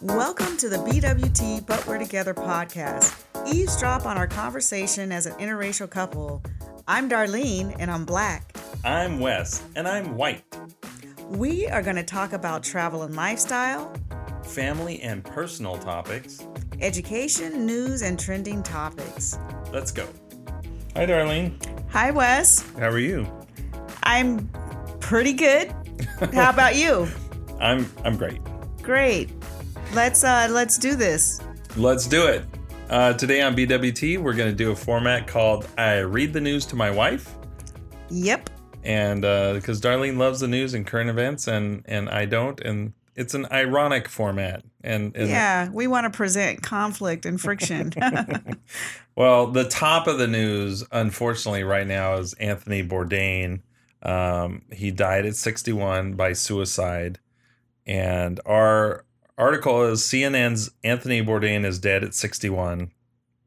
Welcome to the BWT But We're Together podcast. Eavesdrop on our conversation as an interracial couple. I'm Darlene and I'm black. I'm Wes and I'm white. We are going to talk about travel and lifestyle, Family and personal topics. education, news, and trending topics. Let's go. Hi, Darlene. Hi, Wes. How are you? I'm pretty good. How about you? I'm I'm great. Great. Let's uh let's do this. Let's do it. Uh, today on BWT, we're going to do a format called I Read the News to My Wife. Yep. And because Darlene loves the news and current events, and and I don't, and it's an ironic format. And, and Yeah, we want to present conflict and friction. Well, the top of the news, unfortunately, right now is Anthony Bourdain. Um, he died at 61 by suicide. And our article is CNN's Anthony Bourdain is dead at 61.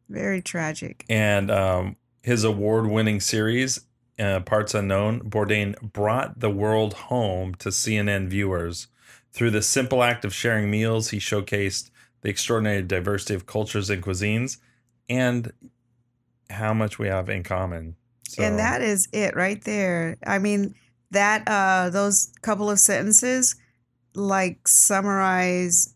Very tragic. And um, his award winning series, uh, Parts Unknown, Bourdain brought the world home to CNN viewers. Through the simple act of sharing meals, he showcased the extraordinary diversity of cultures and cuisines and how much we have in common. So, And that is it right there. I mean, that uh those couple of sentences like summarize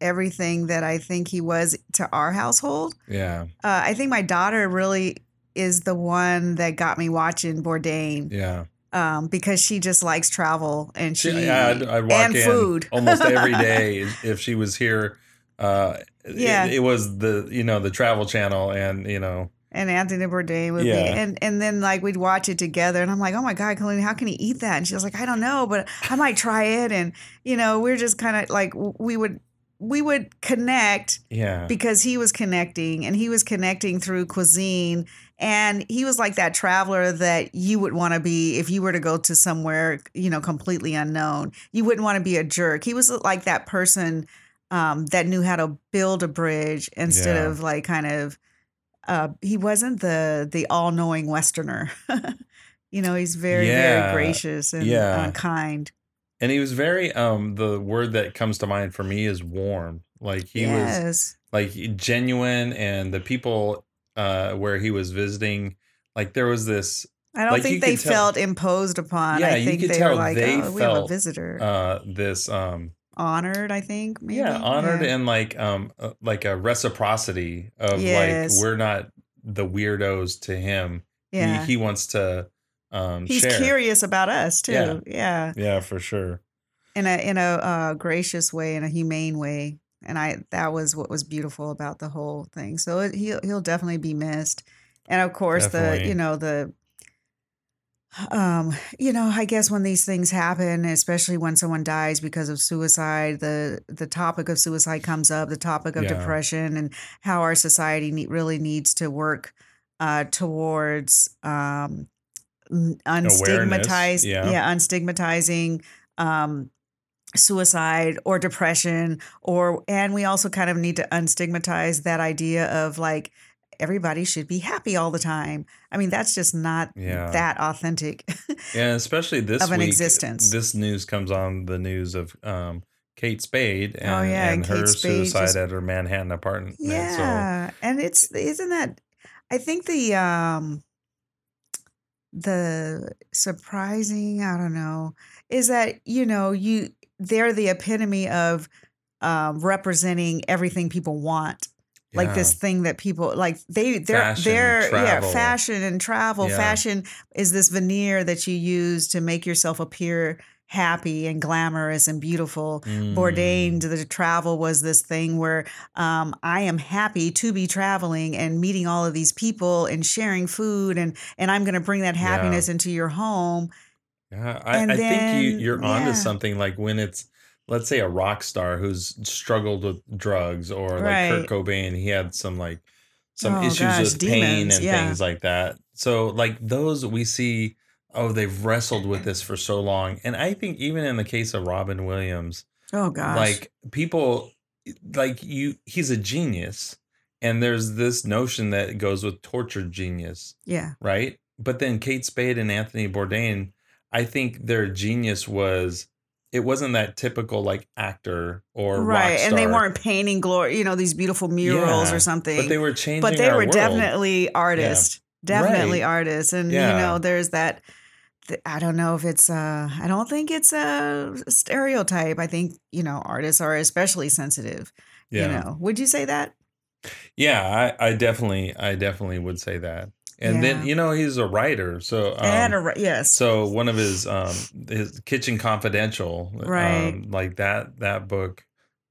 everything that I think he was to our household. yeah, Uh I think my daughter really is the one that got me watching Bourdain yeah. um because she just likes travel and she She, yeah, I'd, I'd walk and in food. almost every day if she was here. Uh, Yeah. it, it was the you know the Travel Channel, and you know and Anthony Bourdain would be, and and then like we'd watch it together, and I'm like, oh my god, Colleen, how can he eat that? And she was like, I don't know, but I might try it, and you know, we're just kind of like we would we would connect yeah, because he was connecting, and he was connecting through cuisine, and he was like that traveler that you would want to be if you were to go to somewhere you know completely unknown. You wouldn't want to be a jerk. He was like that person um, that knew how to build a bridge instead Yeah. of like kind of uh, he wasn't the the all knowing Westerner. you know, he's very Yeah. very gracious and Yeah. uh, kind. and he was very um the word that comes to mind for me is warm. Like he was like genuine, and the people uh where he was visiting, like there was this I don't like, think they tell- felt imposed upon. Yeah, I you think could they tell were like, they oh, we have a felt, visitor. uh this um honored, I think. Maybe. yeah honored Yeah. and like um uh, like a reciprocity of Yes. like we're not the weirdos to him He- yeah. he, wants to um He's share. curious about us too. Yeah. Yeah, yeah for sure in a in a uh, gracious way, in a humane way, and I that was what was beautiful about the whole thing. So it, he'll he'll definitely be missed, and of course the you know the um you know i guess when these things happen especially when someone dies because of suicide the the topic of suicide comes up the topic of Yeah. depression and how our society ne- really needs to work uh towards um unstigmatized yeah. yeah unstigmatizing um suicide or depression or and we also kind of need to unstigmatize that idea of like everybody should be happy all the time i mean that's just not Yeah. that authentic yeah especially this Of an week, existence. this news comes on the news of um Kate Spade and, Oh, yeah, and Kate her Spade suicide just- at her Manhattan apartment. so yeah and it's isn't that i think the um the surprising i don't know is that you know you they're the epitome of um representing everything people want like this thing that people like they they're Fashion, they're yeah fashion and travel Yeah. fashion is this veneer that you use to make yourself appear happy and glamorous and beautiful Mm. Bourdain, the travel was this thing where um, I am happy to be traveling and meeting all of these people and sharing food and and I'm going to bring that Yeah. happiness into your home. Yeah, I, I think you, you're onto yeah. something like when it's, let's say, a rock star who's struggled with drugs, or like Right. Kurt Cobain, he had some like some Oh, issues gosh, with pain and yeah. things like that. So, like those we see, oh, they've wrestled with this for so long, and I think even in the case of Robin Williams, Oh gosh. like people, like you, he's a genius, and there's this notion that goes with tortured genius yeah. right? But then Kate Spade and Anthony Bourdain, I think their genius was it wasn't that typical like actor or right, and they weren't painting glory, you know, these beautiful murals Yeah, or something. but they were changing. but they were world. definitely artists definitely Right. artists and Yeah. you know there's that i don't know if it's uh i don't think it's a stereotype i think you know artists are especially sensitive yeah. you know would you say that Yeah, I, I definitely, I definitely would say that. And Yeah. then you know he's a writer, so um, and a, ri- yes so one of his um his Kitchen Confidential, Right. Um, like that that book,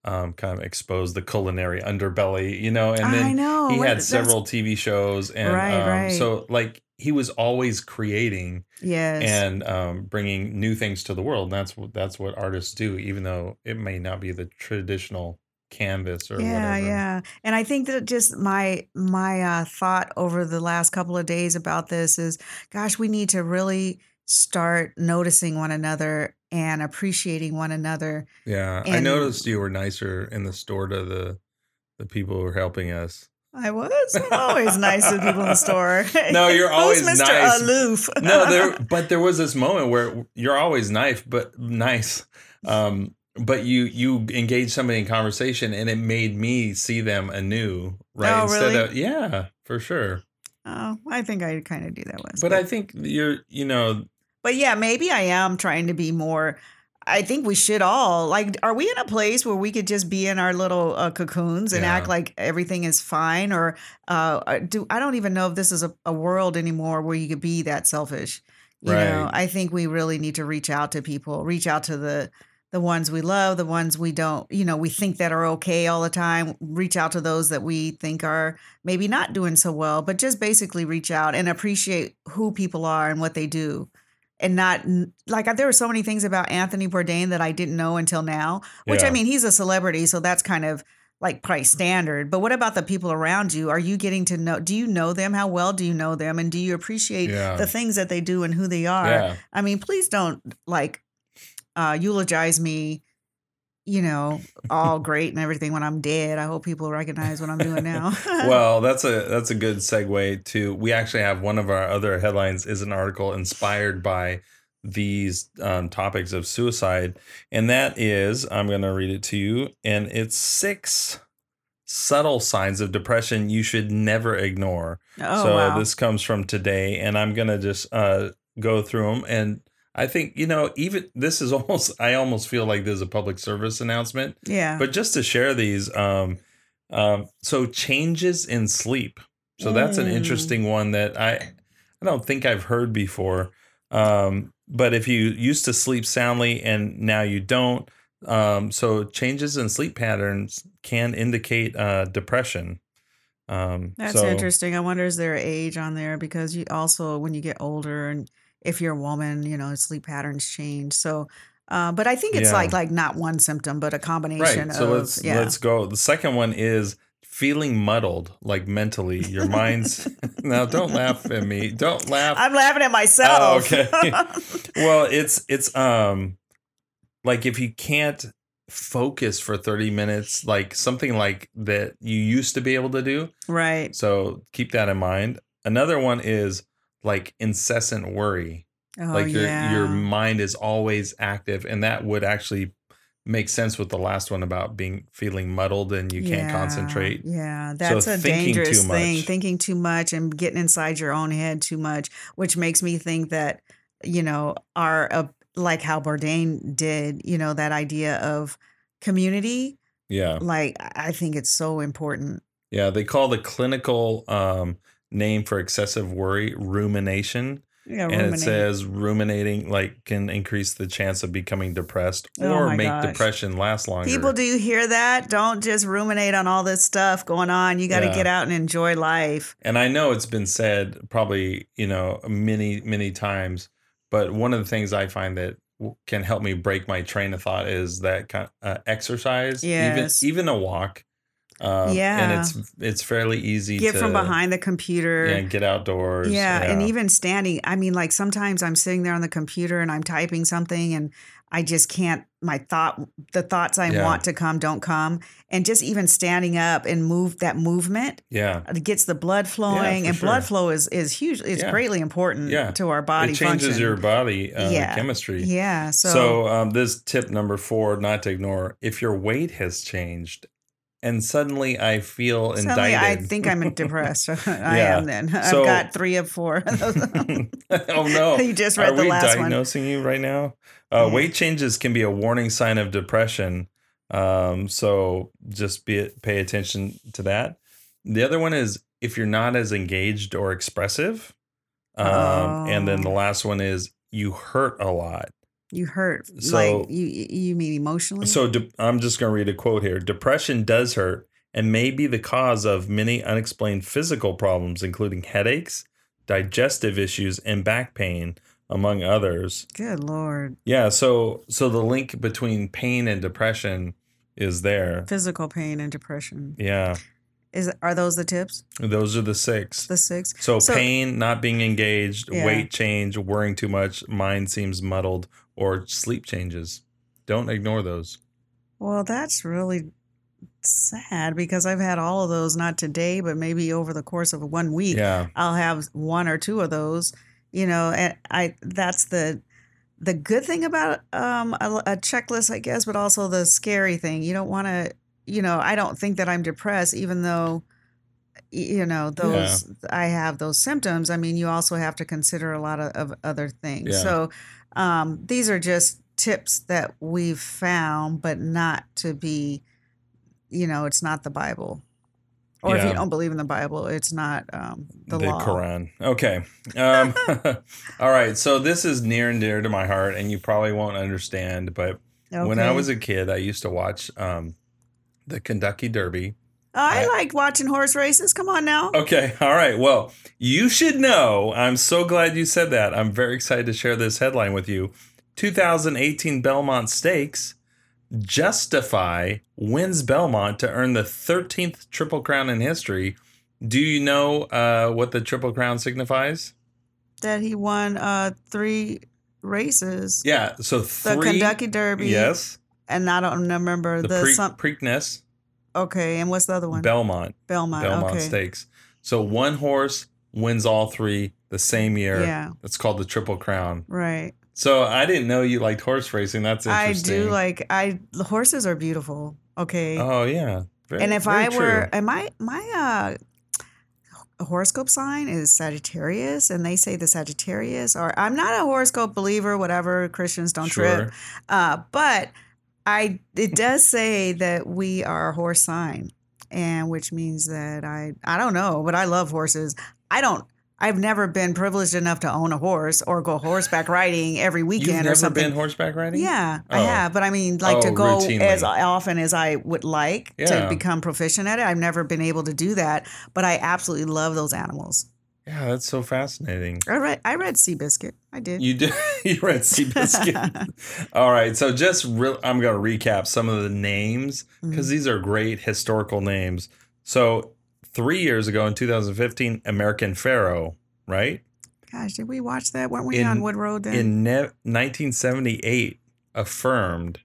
um, kind of exposed the culinary underbelly, you know, and i then know he had that's- several TV shows, and Right, um, right. so like he was always creating yes and um, bringing new things to the world. And that's what that's what artists do, even though it may not be the traditional canvas or yeah whatever. yeah and i think that just my my uh thought over the last couple of days about this is gosh we need to really start noticing one another and appreciating one another Yeah, I noticed you were nicer in the store to the the people who were helping us. I was I'm always nice to people in the store. No, you're always Mr. nice. Aloof. No, there, but there was this moment where you're always nice, but nice. Um, but you you engage somebody in conversation, and it made me see them anew, right? Oh, Instead really? of yeah, for sure. Oh, I think I kind of do that once. But I think you're, you know, but yeah, maybe I am trying to be more. I think we should all like. Are we in a place where we could just be in our little uh, cocoons and Yeah. act like everything is fine? Or uh, do I don't even know if this is a, a world anymore where you could be that selfish. You know, I think we really need to reach out to people, reach out to the the ones we love, the ones we don't, you know, we think that are okay all the time. Reach out to those that we think are maybe not doing so well, but just basically reach out and appreciate who people are and what they do. And not like there were so many things about Anthony Bourdain that I didn't know until now, which I mean, he's a celebrity, so that's kind of like price standard. But what about the people around you? Are you getting to know? Do you know them? How well do you know them? And do you appreciate Yeah. the things that they do and who they are? yeah, I mean, please don't like uh, eulogize me, you know, all great and everything when I'm dead. I hope people recognize what I'm doing now. well, that's a that's a good segue to. We actually have one of our other headlines is an article inspired by these um, topics of suicide, and that is I'm going to read it to you, and it's six subtle signs of depression you should never ignore. oh, so wow. this comes from today, and I'm gonna just uh, go through them. And I think you know, even this is almost. I almost feel like there's a public service announcement, yeah. but just to share these. Um, um, so changes in sleep. So that's an Mm. interesting one that I, I don't think I've heard before. Um, but if you used to sleep soundly and now you don't, um, so changes in sleep patterns can indicate uh, depression. Um, That's so- interesting. I wonder is there age on there because you also when you get older and if you're a woman, you know, sleep patterns change. So, uh, but I think it's Yeah. like like not one symptom, but a combination Right. So of let's yeah. let's go. The second one is feeling muddled, like mentally. Your mind's now. Don't laugh at me. Don't laugh. I'm laughing at myself. Oh, okay. well, it's it's um like if you can't focus for 30 minutes, like something like that you used to be able to do. right. So keep that in mind. Another one is like incessant worry. Oh, like your yeah. your mind is always active and that would actually make sense with the last one about being feeling muddled and you can't concentrate. Yeah, that's a thinking too dangerous thing. Thinking too much and getting inside your own head too much, which makes me think that you know our uh, like how Bourdain did. You know that idea of community. Yeah. Like I think it's so important. Yeah, they call the clinical um, name for excessive worry rumination, Yeah, and it says ruminating like can increase the chance of becoming depressed Oh or make gosh. depression last longer. People, do you hear that? Don't just ruminate on all this stuff going on. You got to Yeah. get out and enjoy life. and I know it's been said probably you know many many times, but one of the things I find that can help me break my train of thought is that kind uh, exercise, Yes. even even a walk. Um, Yeah. and it's it's fairly easy Get to from behind the computer. yeah, get outdoors. Yeah, and even standing. I mean, like sometimes I'm sitting there on the computer and I'm typing something, and I just can't. My thought, the thoughts I Yeah. want to come don't come, and just even standing up and move that movement Yeah. it gets the blood flowing, for and blood flow is is huge. It's Yeah. greatly important Yeah. to our body it changes function. your body uh, Yeah. chemistry. yeah. So, So, um, this tip number four, not to ignore, if your weight has changed and suddenly I feel suddenly indicted. I think I'm depressed. I Yeah. am. Then I've got three of four. oh no. you just read Are the we last one. diagnosing you right now? Uh, Yeah. Weight changes can be a warning sign of depression. Um, so just be pay attention to that. The other one is if you're not as engaged or expressive. Um, and then the Oh. last one is you hurt a lot. You hurt. So- like you you mean emotionally? So de- I'm just going to read a quote here. Depression does hurt and may be the cause of many unexplained physical problems, including headaches, digestive issues, and back pain, among others. Good lord. Yeah. So so the link between pain and depression is there. Physical pain and depression. Yeah. Is are those the tips? Those are the six. The six? So, So- pain, not being engaged, Yeah. weight change, worrying too much, mind seems muddled, or sleep changes. Don't ignore those. Well, that's really sad because I've had all of those, not today, but maybe over the course of one week. Yeah. I'll have one or two of those, you know, and I that's the the good thing about um a, a checklist, I guess, but also the scary thing. You don't want to, you know, I don't think that I'm depressed, even though you know those I have those symptoms. I mean, you also have to consider a lot of, of other things. Yeah. So um, these are just tips that we've found, but not to be, you know, it's not the Bible. Or if you don't believe in the Bible, it's not um, the, the law. Quran. Okay. Um, all right. So this is near and dear to my heart, and you probably won't understand, but when I was a kid, I used to watch um, the Kentucky Derby. Oh, I, I- like watching horse races. Come on now. Okay. All right. Well, you should know. I'm so glad you said that. I'm very excited to share this headline with you. 2018 Belmont Stakes justify wins Belmont to earn the 13th Triple Crown in history. Do you know uh, what the Triple Crown signifies? That he won uh, three races. Yeah. So three, The. Kentucky Derby. Yes. And I don't remember The, the, Pre- some. Preakness Okay, and what's the other one? Belmont Belmont. Belmont okay. Stakes. So one horse wins all three the same year. Yeah. That's called the Triple Crown. Right. So I didn't know you liked horse racing. That's I do like I the horses are beautiful. Okay. Oh yeah. Very- and if I true. were and my my uh horoscope sign is Sagittarius and they say the Sagittarius or I'm not a horoscope believer whatever Christians don't trip. Sure. Uh but I it does say that we are a horse sign and which means that I I don't know, but I love horses. I don't I've never been privileged enough to own a horse or go horseback riding every weekend or something. been horseback riding? Yeah, I Oh. have, but I mean, like Oh, to go routinely. as often as I would like Yeah. to become proficient at it. I've never been able to do that, but I absolutely love those animals. Yeah, that's so fascinating. I read, I read Seabiscuit. I did. You did. you read Seabiscuit. All right. So just real, I'm going to recap some of the names Mm-hmm. because these are great historical names. So three years ago in 2015, American Pharoah, right? Gosh, did we watch that? Weren't we In- on Wood Road then? In ne- 1978, affirmed.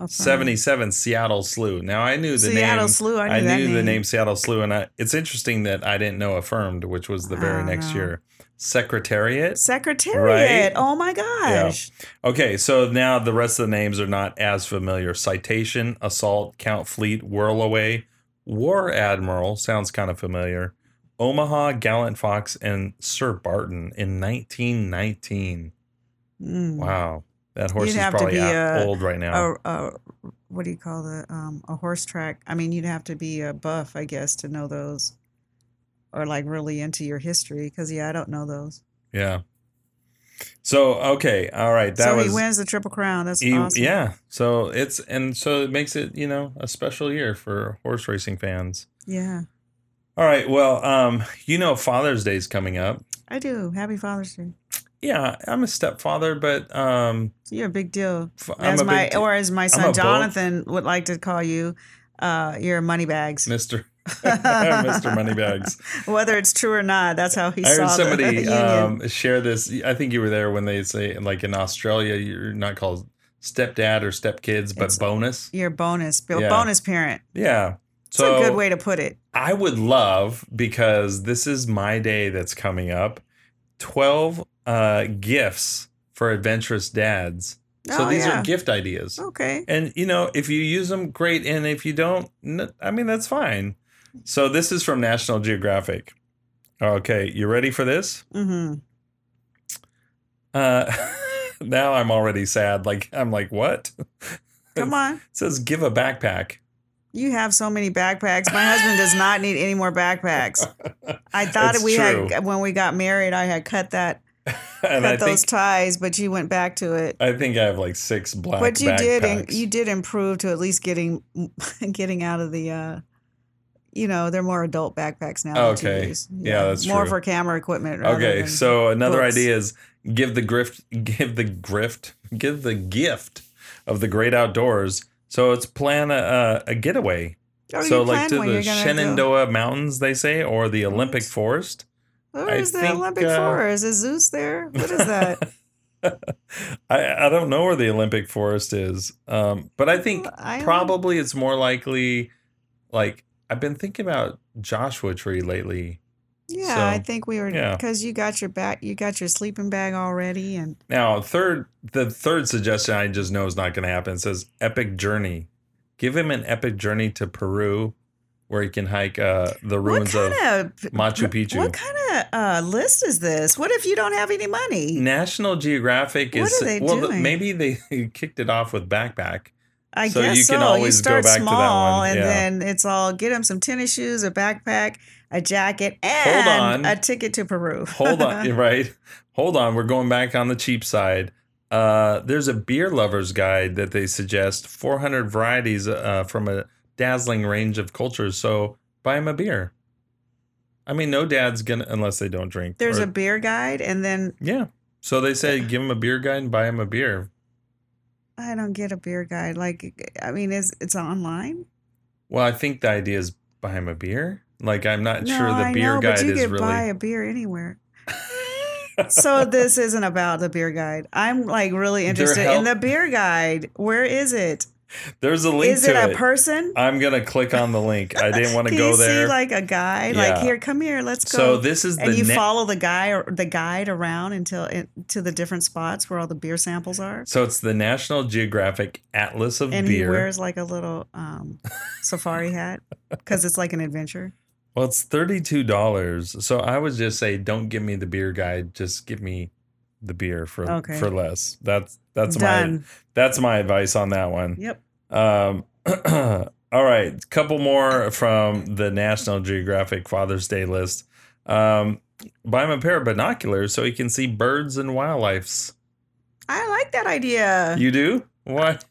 Oh, fine. 77 Seattle Slew. Now I knew the Seattle name. Slew. I knew, I knew the name Seattle Slew, and I, it's interesting that I didn't know affirmed, which was the very next know. year. Secretariat. Secretariat. Right? Oh my gosh. Okay, so now the rest of the names are not as familiar. Citation, Assault, Count Fleet, Whirlaway, War Admiral sounds kind of familiar. Omaha, Gallant Fox, and Sir Barton in 1919. Mm. Wow, that horse You'd is have to probably be a- old right now. A, a, what do you call the um a horse track? I mean, you'd have to be a buff, I guess, to know those, or like really into your history. Because yeah, I don't know those. yeah. So okay, all right. That so was he wins the triple crown. That's he- awesome. yeah. So it's and so it makes it you know a special year for horse racing fans. Yeah, All right. Well, um, you know Father's Day is coming up. I do. Happy Father's Day. Yeah, I'm a stepfather, but um, you're a big deal. f- As my or as my son both. Jonathan would like to call you, uh, you're money bags. Mister Mister Moneybags. Whether it's true or not, that's how he I heard somebody um, share this. I think you were there when they say, like in Australia, you're not called stepdad or stepkids, but It's- bonus. Your bonus, Yeah. bonus parent. Yeah. It's So a good way to put it. I would love because this is my day that's coming up. Twelve uh, gifts for adventurous dads. So Oh, these yeah. are gift ideas. Okay. And you know, if you use them, great. And if you don't, I mean, that's fine. So this is from National Geographic. Okay, you ready for this? hmm Uh, now I'm already sad. Like I'm like, what? Come on. It says give a backpack. You have so many backpacks. My husband does not need any more backpacks. I thought It's we true. had when we got married. I had cut that, and cut those think ties, but you went back to it. I think I have like six black. but you did, backpacks. and you did improve to at least getting, getting out of the. uh you know, they're more adult backpacks now. Okay. Yeah, that's more true. for camera equipment. Okay, so another books. idea is give the grift, give the grift, give the gift of the great outdoors. So it's plan a, a, getaway. Oh, so like to the. Shenandoah Mountains, they say, or the Olympic Forest. Where I the think, Olympic uh, Forest? Is Zeus there? What is that? I, I don't know where the Olympic Forest is, um, but I think Island? probably it's more likely. Like I've been thinking about Joshua Tree lately. Yeah, I think we were yeah. because you got your back, you got your sleeping bag already, and Now, third, the third suggestion I just know is not going to happen. It says epic journey. Give him an epic journey to Peru, where you can hike uh, the ruins of of Machu Picchu. What kind of uh, list is this? What if you don't have any money? National Geographic What is are they well, doing? maybe they kicked it off with backpack. I so guess you so. always you go start back to that small, one, and yeah. then it's all get them some tennis shoes, a backpack, a jacket, and a ticket to Peru. Hold on, right? Hold on, we're going back on the cheap side. Uh, there's a beer lovers guide that they suggest 400 varieties uh, from a dazzling range of cultures. So buy him a beer. I mean, no dad's gonna unless they don't drink. There's or- a beer guide, and then yeah. So they say give him a beer guide and buy him a beer. I don't get a beer guide. Like, I mean, is it's online? Well, I think the idea is buy him a beer. Like I'm not no, sure the I beer know, guide but you is really. buy a beer anywhere. so this isn't about the beer guide. I'm like really interested in the beer guide. Where is it? There's a link Is it a it. person? I'm gonna click on the link. I didn't want to go you there. see like a guide? Like here, come here, let's go. so this is the and you ne- follow the guy or the guide around until it, to the different spots where all the beer samples are. So it's the National Geographic Atlas of And he Beer. wears like a little um, safari hat because it's like an adventure. well, it's thirty-two dollars. So I would just say, don't give me the beer guide. Just give me the beer for Okay. for less. That's that's my that's my advice on that one. Yep. Um, all right, couple more from the National Geographic Father's Day list. Um, buy him a pair of binoculars so he can see birds and wildlifes. I like that idea. You do? What?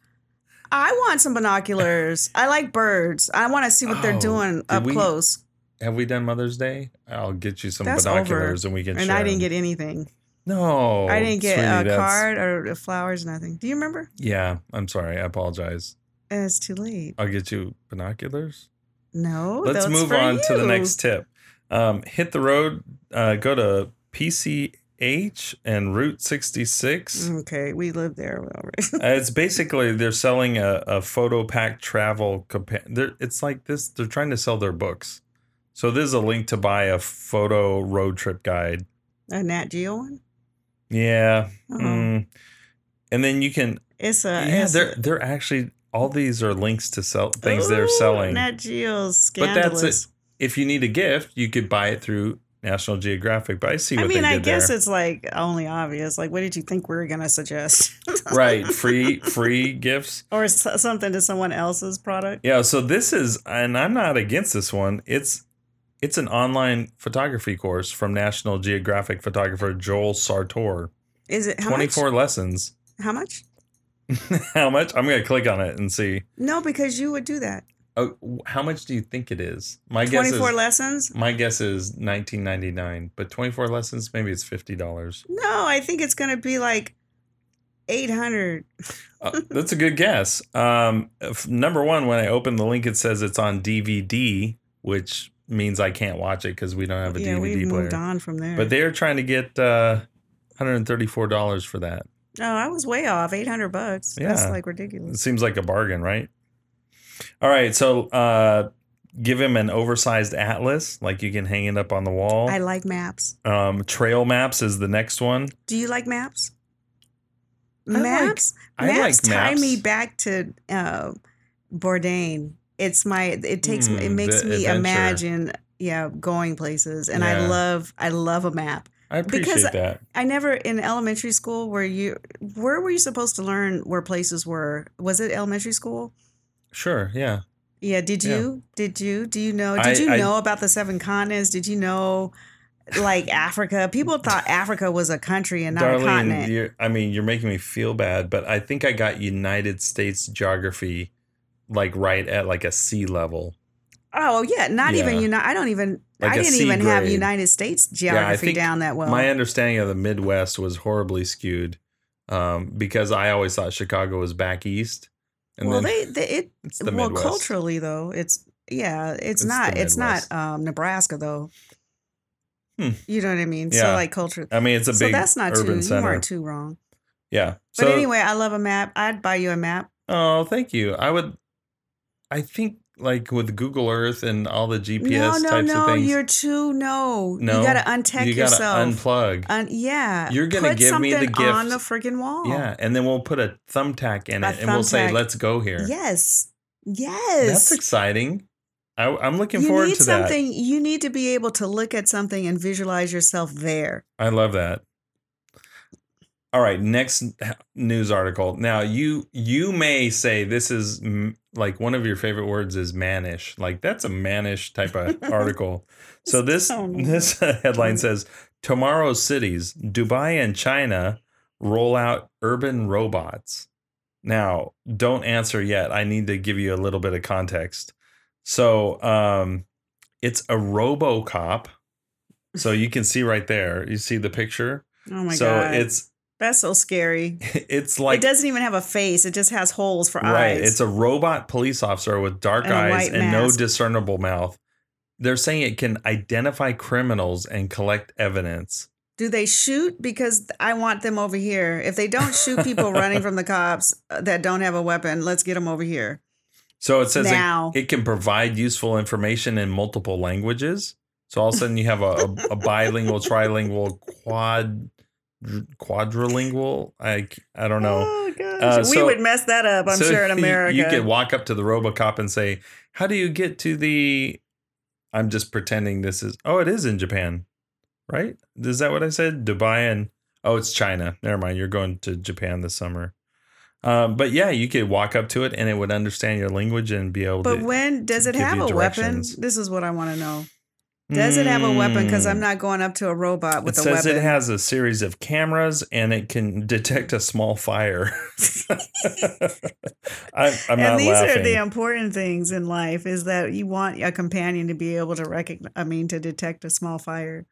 I want some binoculars. I like birds. I want to see what Oh, they're doing up we- close. Have we done Mother's Day? I'll get you some That's binoculars and we can And I didn't them. get anything. No. I didn't get sweetie, a that's- card or flowers, nothing. Do you remember? Yeah, I'm sorry. I apologize. It's too late. I'll get you binoculars. No. Let's that's move for on to the you. next tip. Um, hit the road, uh, go to PCH and Route 66. Okay, we live there. Well, Uh, it's basically they're selling a, a photo pack travel compa- they're, It's like this. They're trying to sell their books. So this is a link to buy a photo road trip guide. a Nat Geo one. Yeah. Oh. Mm. And then you can It's a. yeah, it's they're a- they're actually all these are links to sell things they're selling. Nat Geo's But that's it. scandalous. if you need a gift, you could buy it through National Geographic. But I see I what mean, they I guess there. it's like only obvious. Like, what did you think we were gonna suggest? right, free free gifts. or something to someone else's product. Yeah, so this is and I'm not against this one. It's it's an online photography course from National Geographic photographer Joel Sartore. Is it how 24 much? lessons. How much? how much? I'm going to click on it and see. No, because you would do that. Oh, how much do you think it is? My guess is lessons. my guess is 19.99, but 24 lessons maybe it's $50. No, I think it's gonna be like eight hundred. Uh, that's a good guess. Um, f- number one, when I open the link, it says it's on DVD, which means I can't watch it because we don't have a Yeah, DVD we've player. moved on from there. But they're trying to get uh, $134 for that. Oh, I was way off. Eight hundred bucks. That's Yeah. like ridiculous. It seems like a bargain, right? All right, so uh, give him an oversized atlas, like you can hang it up on the wall. I like maps. um, trail maps is the next one. Do you like maps? Maps? I like- Maps. I maps like tie maps. me back to uh, Bourdain. It's my. It takes. me it Mm, makes me adventure. imagine. Yeah, going places, and I love. I love a map. I appreciate Because- that. I never in elementary school where you where were you supposed to learn where places were? Was it elementary school? Sure, yeah. Yeah, did Yeah. you? Did you? Do you know? Did I- you I- know about the seven continents? Did you know like Africa? People thought Africa was a country and not a continent. I mean, you're making me feel bad, but I think I got United States geography like right at like a sea level. Oh yeah, not even Yeah. you know. I don't even. Like I didn't even have. United States geography think down that well. My understanding of the Midwest was horribly skewed um, because I always thought Chicago was back east. And well, then they, they it it's the well Midwest. culturally though it's yeah it's, It's not it's not um Nebraska though. Hmm. You know what I mean? Yeah. So like culture. I mean, it's a so big that's not too. urban You center. weren't too wrong. yeah. But anyway, I love a map. I'd buy you a map. Oh, thank you. I would. I think like with Google Earth and all the GPS no, no, types no. of things, You're too no. No, you gotta untech you gotta yourself. unplug. Un- yeah. You're gonna Put give me the gift on the freaking wall. yeah, and then we'll put a thumbtack in A it, and we'll say, "Let's go here." Yes. Yes. That's exciting. I, I'm looking you forward need to that. something. You need to be able to look at something and visualize yourself there. I love that. All right, next news article. Now you you may say this is mm, like one of your favorite words is mannish. Like that's a mannish type of article. So this this headline says tomorrow's cities, Dubai and China roll out urban robots. Now, don't answer yet. I need to give you a little bit of context. So, um it's a RoboCop. So you can see right there. You see the picture? Oh my so god. it's That's so scary. it's like it doesn't even have a face. It just has holes for right. eyes. Right. It's a robot police officer with dark And eyes and no discernible mouth. They're saying it can identify criminals and collect evidence. Do they shoot? Because I want them over here. If they don't shoot people running from the cops uh, that don't have a weapon, let's get them over here. So it says it, Now. it can provide useful information in multiple languages. So all of a sudden you have a, a, a bilingual, trilingual, quad quadrilingual. I I don't know. Oh gosh, Uh, we would mess that up. I'm So sure in America. You could walk up to the RoboCop and say, "How do you get to the?" I'm just pretending this is. Oh, it is in Japan, right? Is that what I said? Dubai and oh, it's China. Never mind. You're going to Japan this summer. Um, but yeah, you could walk up to it and it would understand your language and be able but to. But when does it have a weapon? This is what I want to know. Does it have a weapon? Because I'm Mm. not going up to a robot with It a says weapon. it has a series of cameras and it can detect a small fire. I, I'm and these laughing. are the important things in life: is that you want a companion to be able to recognize. I mean, to detect a small fire,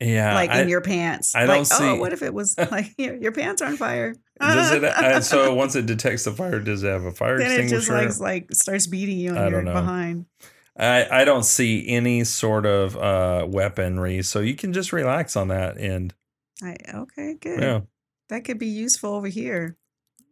yeah, like I- in your pants. I like, don't see- oh, what if it was like your, pants are on fire? Does it? Uh, so once it detects the fire, does it have a fire then it just like like starts beating you on your don't know. I I don't see any sort of uh, weaponry, so you can just relax on that end. I, okay, good. Yeah. That could be useful over here.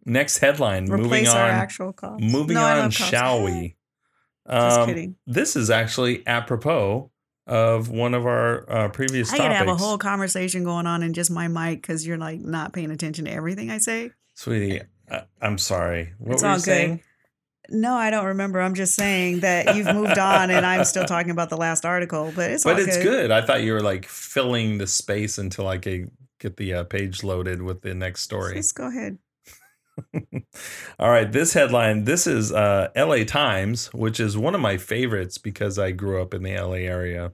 Next headline. moving our on. actual cops. Moving No, on, shall we? Just Um, kidding. This is actually apropos of one of our uh, previous I topics. could have a whole conversation going on in just my mic because you're like not paying attention to everything I say. Sweetie, I, I'm sorry. What It's were all you good. No, I don't remember. I'm just saying that you've moved on and I'm still talking about the last article, but it's But it's good. I thought you were like filling the space until I could get the uh, page loaded with the next story. Just go ahead. All right, this headline. This is uh, L.A. Times, which is one of my favorites because I grew up in the L.A. area.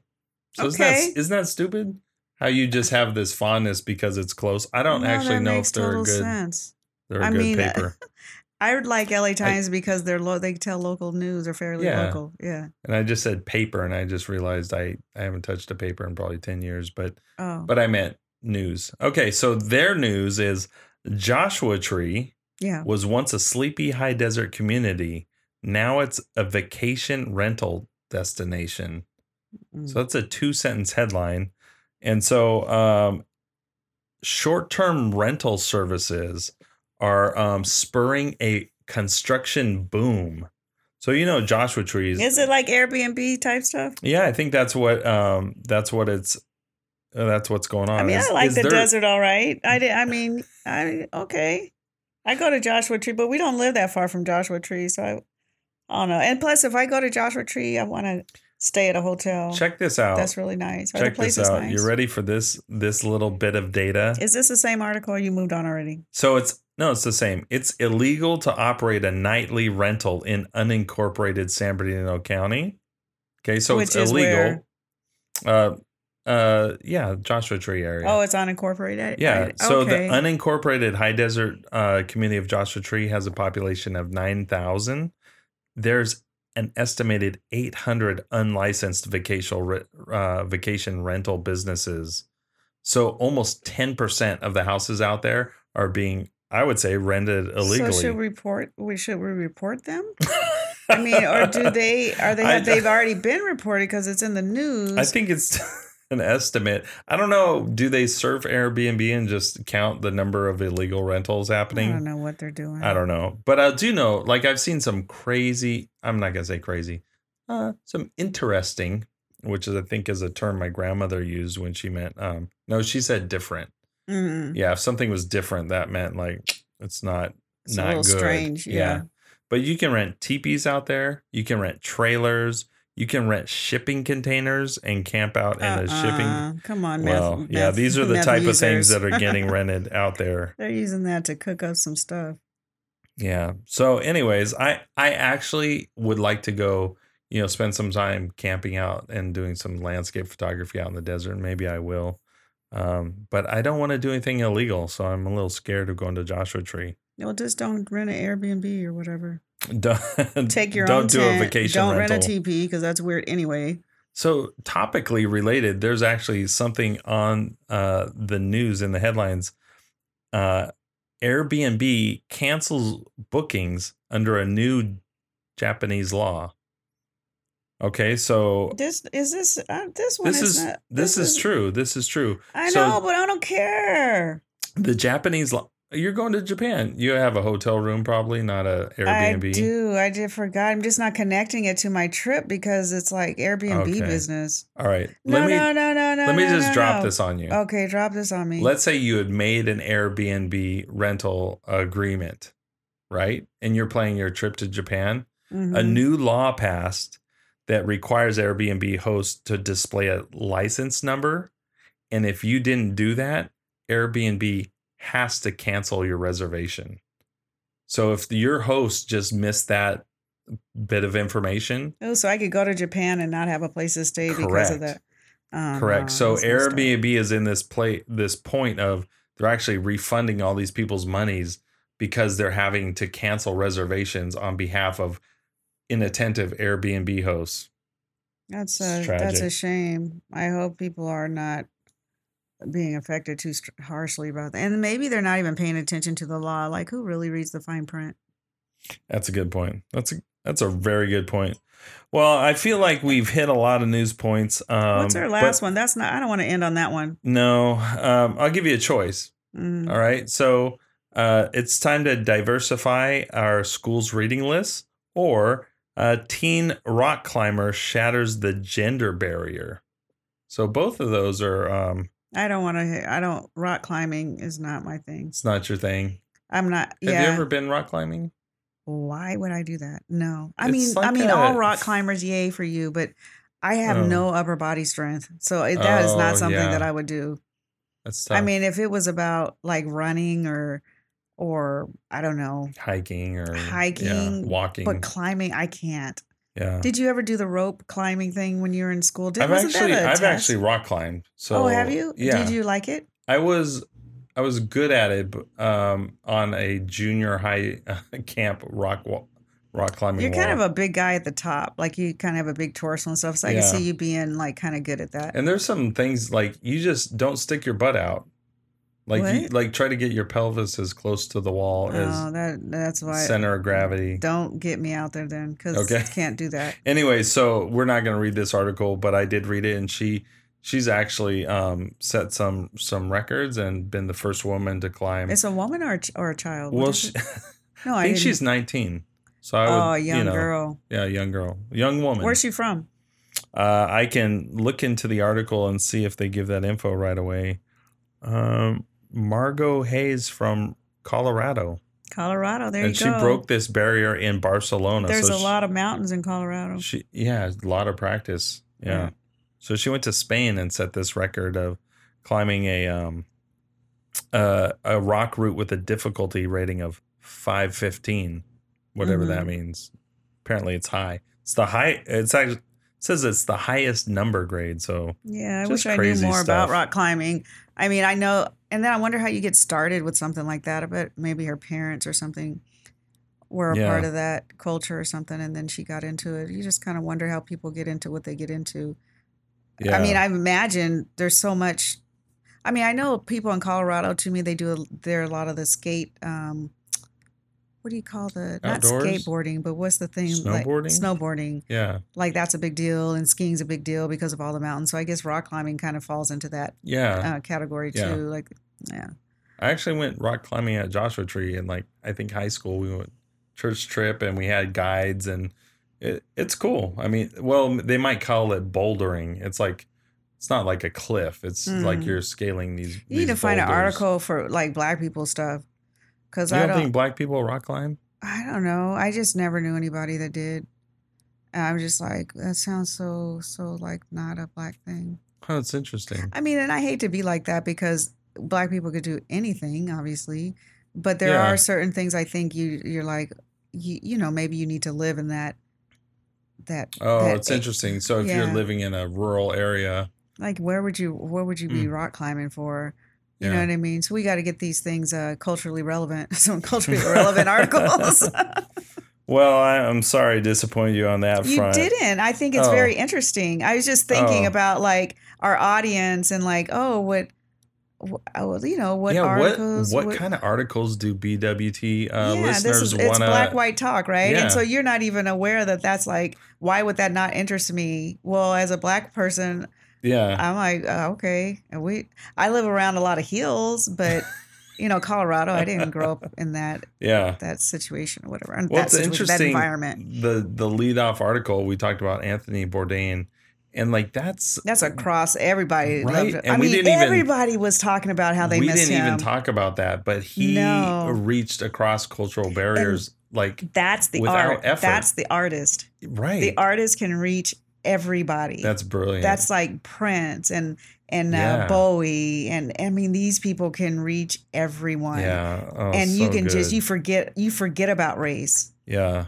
So isn't, that, isn't that stupid? How you just have this fondness because it's close. I don't No, actually know if they're a good. sense. They're a I good mean, uh, paper. I would like LA Times because they're lo- they tell local news or fairly Yeah. local. Yeah. and I just said paper, and I just realized I I haven't touched a paper in probably ten years, but Oh, but I meant news. Okay, so their news is Joshua Tree yeah. was once a sleepy high desert community. Now it's a vacation rental destination. Mm. So that's a two sentence headline. And so um short-term rental services are um, spurring a construction boom. So you know Joshua Trees. Is it like Airbnb type stuff? Yeah, I think that's what um that's what it's uh, that's what's going on. I mean, Is- I like the there- desert all right. I did. I mean, I okay. I go to Joshua Tree, but we don't live that far from Joshua Tree, so I, I don't know. And plus, if I go to Joshua Tree, I want to stay at a hotel. Check this out. That's really nice. Check this out. nice? You ready for this this little bit of data? Is this the same article or you moved on already? So it's no, it's the same. It's illegal to operate a nightly rental in unincorporated San Bernardino County. Okay, so Which it's illegal. Uh, uh, yeah, Joshua Tree area. Oh, it's unincorporated. yeah. I- So okay. the unincorporated high desert uh, community of Joshua Tree has a population of nine thousand. There's an estimated eight hundred unlicensed vacation uh, vacation rental businesses. So almost ten percent of the houses out there are being, I would say, rented illegally. So should we report? We should we report them? I mean, or do they? Are they? I- they've already been reported because it's in the news. I think it's an estimate. I don't know. Do they surf Airbnb and just count the number of illegal rentals happening? I don't know what they're doing. I don't know. But I do know, like, I've seen some crazy, I'm not going to say crazy, uh, some interesting, which is, I think, is a term my grandmother used when she meant, um, no, she said different. Mm, Yeah. If something was different, that meant like it's not, it's not a little good. strange. Yeah. But you can rent teepees out there. You can rent trailers. You can rent shipping containers and camp out in a shipping. Uh-uh. Come on, Well, meth, yeah, meth- these are the type of things that are getting rented out there. They're using that to cook up some stuff. Yeah. So, anyways, I I actually would like to go, you know, spend some time camping out and doing some landscape photography out in the desert. Maybe I will. Um, but I don't want to do anything illegal, so I'm a little scared of going to Joshua Tree. Well, just don't rent an Airbnb or whatever. Don't Take your own. don't own do tent. a vacation Don't rental. rent a TP because that's weird anyway. So, topically related, there's actually something on uh, the news in the headlines. Uh, Airbnb cancels bookings under a new Japanese law. Okay, so This is this uh, this one. this is not, this is true. This is true. I So- know, but I don't care. The Japanese. You're going to Japan. You have a hotel room, probably not a Airbnb. I do. I did forgot. I'm just not connecting it to my trip because it's like Airbnb Okay. business. All right. No, let me no, no, no, no. let me no, just no, drop no. this on you. Okay, drop this on me. Let's say you had made an Airbnb rental agreement, right? And you're planning your trip to Japan. A Mhm. new law passed that requires Airbnb hosts to display a license number. And if you didn't do that, Airbnb has to cancel your reservation. So if your host just missed that bit of information, Oh, so I could go to Japan and not have a place to stay because of that. Oh, correct. no, um, uh, so. Airbnb is in this play this point of they're actually refunding all these people's monies because they're having to cancel reservations on behalf of inattentive Airbnb hosts. That's a that's a shame. I hope people are not being affected too harshly about that, and maybe they're not even paying attention to the law. Like, who really reads the fine print? That's a good point. That's a that's a very good point. Well, I feel like we've hit a lot of news points. Um, What's our last one? That's not. I don't want to end on that one. No, um, I'll give you a choice. Mm. All right, so uh, it's time to diversify our school's reading list, or uh, teen rock climber shatters the gender barrier. So both of those are. Um, I don't want to. I don't. Rock climbing is not my thing. it's not your thing. I'm not. Have yeah. you ever been rock climbing? Why would I do that? No. I It's mean, I mean, a- all rock climbers, yay for you, but I have Oh. no upper body strength, so it- that is Oh, not something yeah. that I would do. That's tough. I mean, if it was about like running or, or I don't know, hiking or yeah, Hiking, walking. but climbing, I can't. yeah. Did you ever do the rope climbing thing when you were in school? Did, I've actually I've test? actually rock climbed. So oh, have you? Yeah, Did you like it? I was I was good at it um, on a junior high camp rock wa- rock climbing. You're kind of a big guy at the top, like you kind of have a big torso and stuff. So I can see you being like kind of good at that. and there's some things like you just don't stick your butt out. Like you, like try to get your pelvis as close to the wall Oh, as that that's why. center of gravity. Don't get me out there then, because Okay. can't do that. Anyway, so we're not going to read this article, but I did read it, and she she's actually um, set some some records and been the first woman to climb. It's a woman or a, ch- or a child? What well, is she, it? I no, I, think didn't. she's 19. So I would, oh, a young you know, girl. yeah, young girl, young woman. Where's she from? Uh, I can look into the article and see if they give that info right away. Um, Margo Hayes from Colorado, Colorado. There and you she broke this barrier in Barcelona. There's so a she- lot of mountains in Colorado. She yeah, a lot of practice. Yeah. Yeah. So she went to Spain and set this record of climbing a um uh, a rock route with a difficulty rating of 515, whatever that Mhm. means. Apparently it's high. It's the high it's actually it says it's the highest number grade, so Yeah, I wish I knew more stuff. about rock climbing. I mean, I know, and then I wonder how you get started with something like that. I bet maybe her parents or something were a Yeah. part of that culture or something, and then she got into it. You just kind of wonder how people get into what they get into. yeah. I mean, I imagine there's so much. I mean, I know people in Colorado. To me, they do a, there a lot of the skate. Um, what do you call the not skateboarding, but what's the thing? like- Snowboarding? snowboarding yeah. like that's a big deal and skiing's a big deal because of all the mountains so i guess rock climbing kind of falls into that Yeah. uh, category Yeah. too like yeah I actually went rock climbing at Joshua Tree and like I think high school. We went church trip and we had guides and it, it's cool. I mean, well, they might call it bouldering. It's like it's not like a cliff. It's like Mm. you're scaling these. you need these to find an article for like black people stuff because You i don't, think black people rock climb? i don't know i just never knew anybody that did and i'm just like that sounds so so like not a black thing Oh, it's interesting. i mean and i hate to be like that because black people could do anything obviously but there Yeah. are certain things i think you you're like you, you know maybe you need to live in that that Oh, that it's interesting. So if you're living in a rural area, like where would you where would you be mm. rock climbing for you know Mm. What i mean so we got to get these things uh culturally relevant some culturally relevant articles well, I, I'm sorry to disappoint you on that you front. didn't i think it's Oh. very interesting i was just thinking Oh. about like our audience and like oh what wh- oh, you know what yeah, articles what what kind of articles do BWT uh, yeah, listeners want it's to? black white talk, right? Yeah. And so you're not even aware that that's like why would that not interest me? Well, as a black person, Yeah, I'm like, uh, okay. And we, I live around a lot of hills, but you know, Colorado, I didn't grow up in that yeah. that situation or whatever. and Well, that it's situation, that interesting. environment. The the lead off article we talked about Anthony Bourdain, and like that's That's across everybody. Right, and I we mean, didn't even- everybody was talking about how they we didn't him. even talk about that, but he No. reached across cultural barriers. like That's the art. effort. That's the artist. right, The artist can reach everybody. that's brilliant. That's like Prince and and Yeah. uh, Bowie and I mean these people can reach everyone. yeah, oh, and you so can just you forget you forget about race. yeah.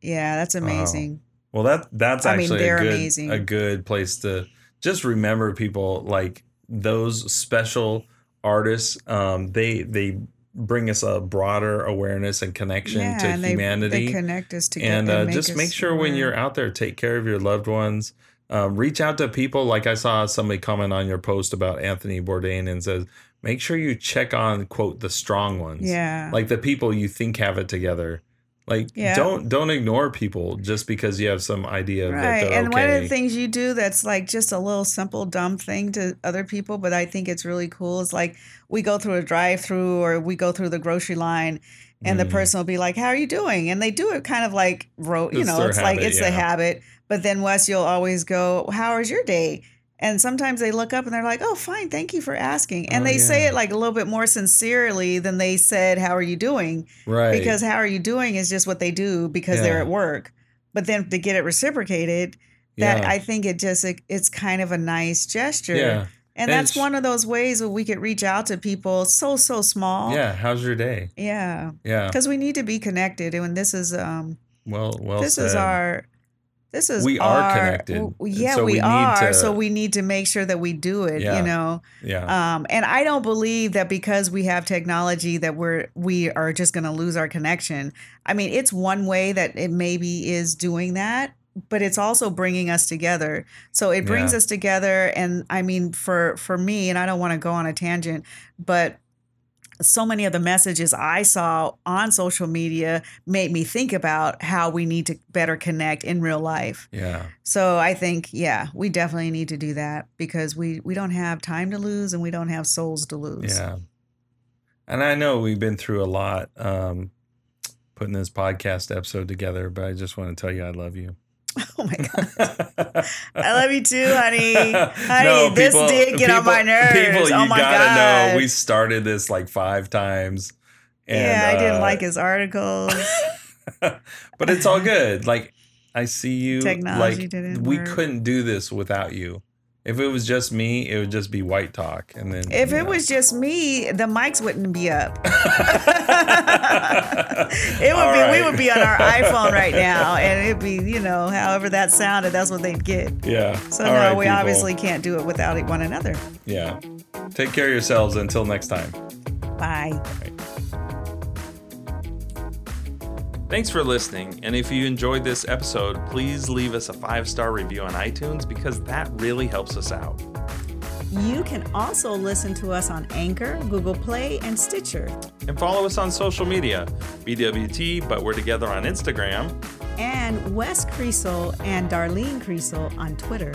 Yeah, that's amazing. Well, that that's I mean, they're a good amazing. a good place to just remember people like those special artists. Um, they they bring us a broader awareness and connection yeah, to and they, humanity. they connect us together. and uh, make just make sure when you're out there, take care of your loved ones. Um, reach out to people. Like I saw somebody comment on your post about Anthony Bourdain and says, make sure you check on quote the strong ones. yeah, Like the people you think have it together. Like Yeah. don't don't ignore people just because you have some idea that right. they're And okay. one of the things you do that's like just a little simple dumb thing to other people, but I think it's really cool is like we go through a drive-through or we go through the grocery line. And the Mhm. person will be like, "How are you doing?" And they do it kind of like, ro- you It's know, it's like habit, it's the habit. But then Wes, you'll always go, "How was your day?" And sometimes they look up and they're like, "Oh, fine, thank you for asking." And Oh, they say it like a little bit more sincerely than they said, "How are you doing?" right Because "How are you doing?" is just what they do because they're at work. But then to get it reciprocated, that yeah. I think it just it, it's kind of a nice gesture. yeah And And that's one of those ways where we could reach out to people so so small. yeah how's your day Yeah yeah because we need to be connected and when this is um well well this said. is our this is We are connected, w- yeah so we, we need are to- so we need to make sure that we do it Yeah. you know yeah um and i don't believe that because we have technology that we're we are just going to lose our connection i mean it's one way that it maybe is doing that but it's also bringing us together so it brings Yeah. us together and i mean for for me and i don't want to go on a tangent but so many of the messages I saw on social media made me think about how we need to better connect in real life. Yeah. So I think, yeah, we definitely need to do that because we we don't have time to lose and we don't have souls to lose. Yeah. And I know we've been through a lot um, putting this podcast episode together, but I just want to tell you I love you. Oh my god, I love you too, honey. Honey, this did get on my nerves. People, you oh my gotta god. know we started this like five times. And, yeah, I didn't uh, like his articles. but it's all good. Like I see you. Technology like didn't we work. couldn't do this without you. If it was just me, it would just be white talk, and then If it know. was just me, the mics wouldn't be up. it would All be we would be on our iPhone right now, and it'd be you know however that sounded. That's what they'd get. yeah. So All no, right, we people. obviously can't do it without one another. yeah. Take care of yourselves until next time. Bye. Thanks for listening. And if you enjoyed this episode, please leave us a five star review on iTunes because that really helps us out. You can also listen to us on Anchor, Google Play, and Stitcher. And follow us on social media BWT, but we're together on Instagram. And Wes Creasel and Darlene Creasel on Twitter.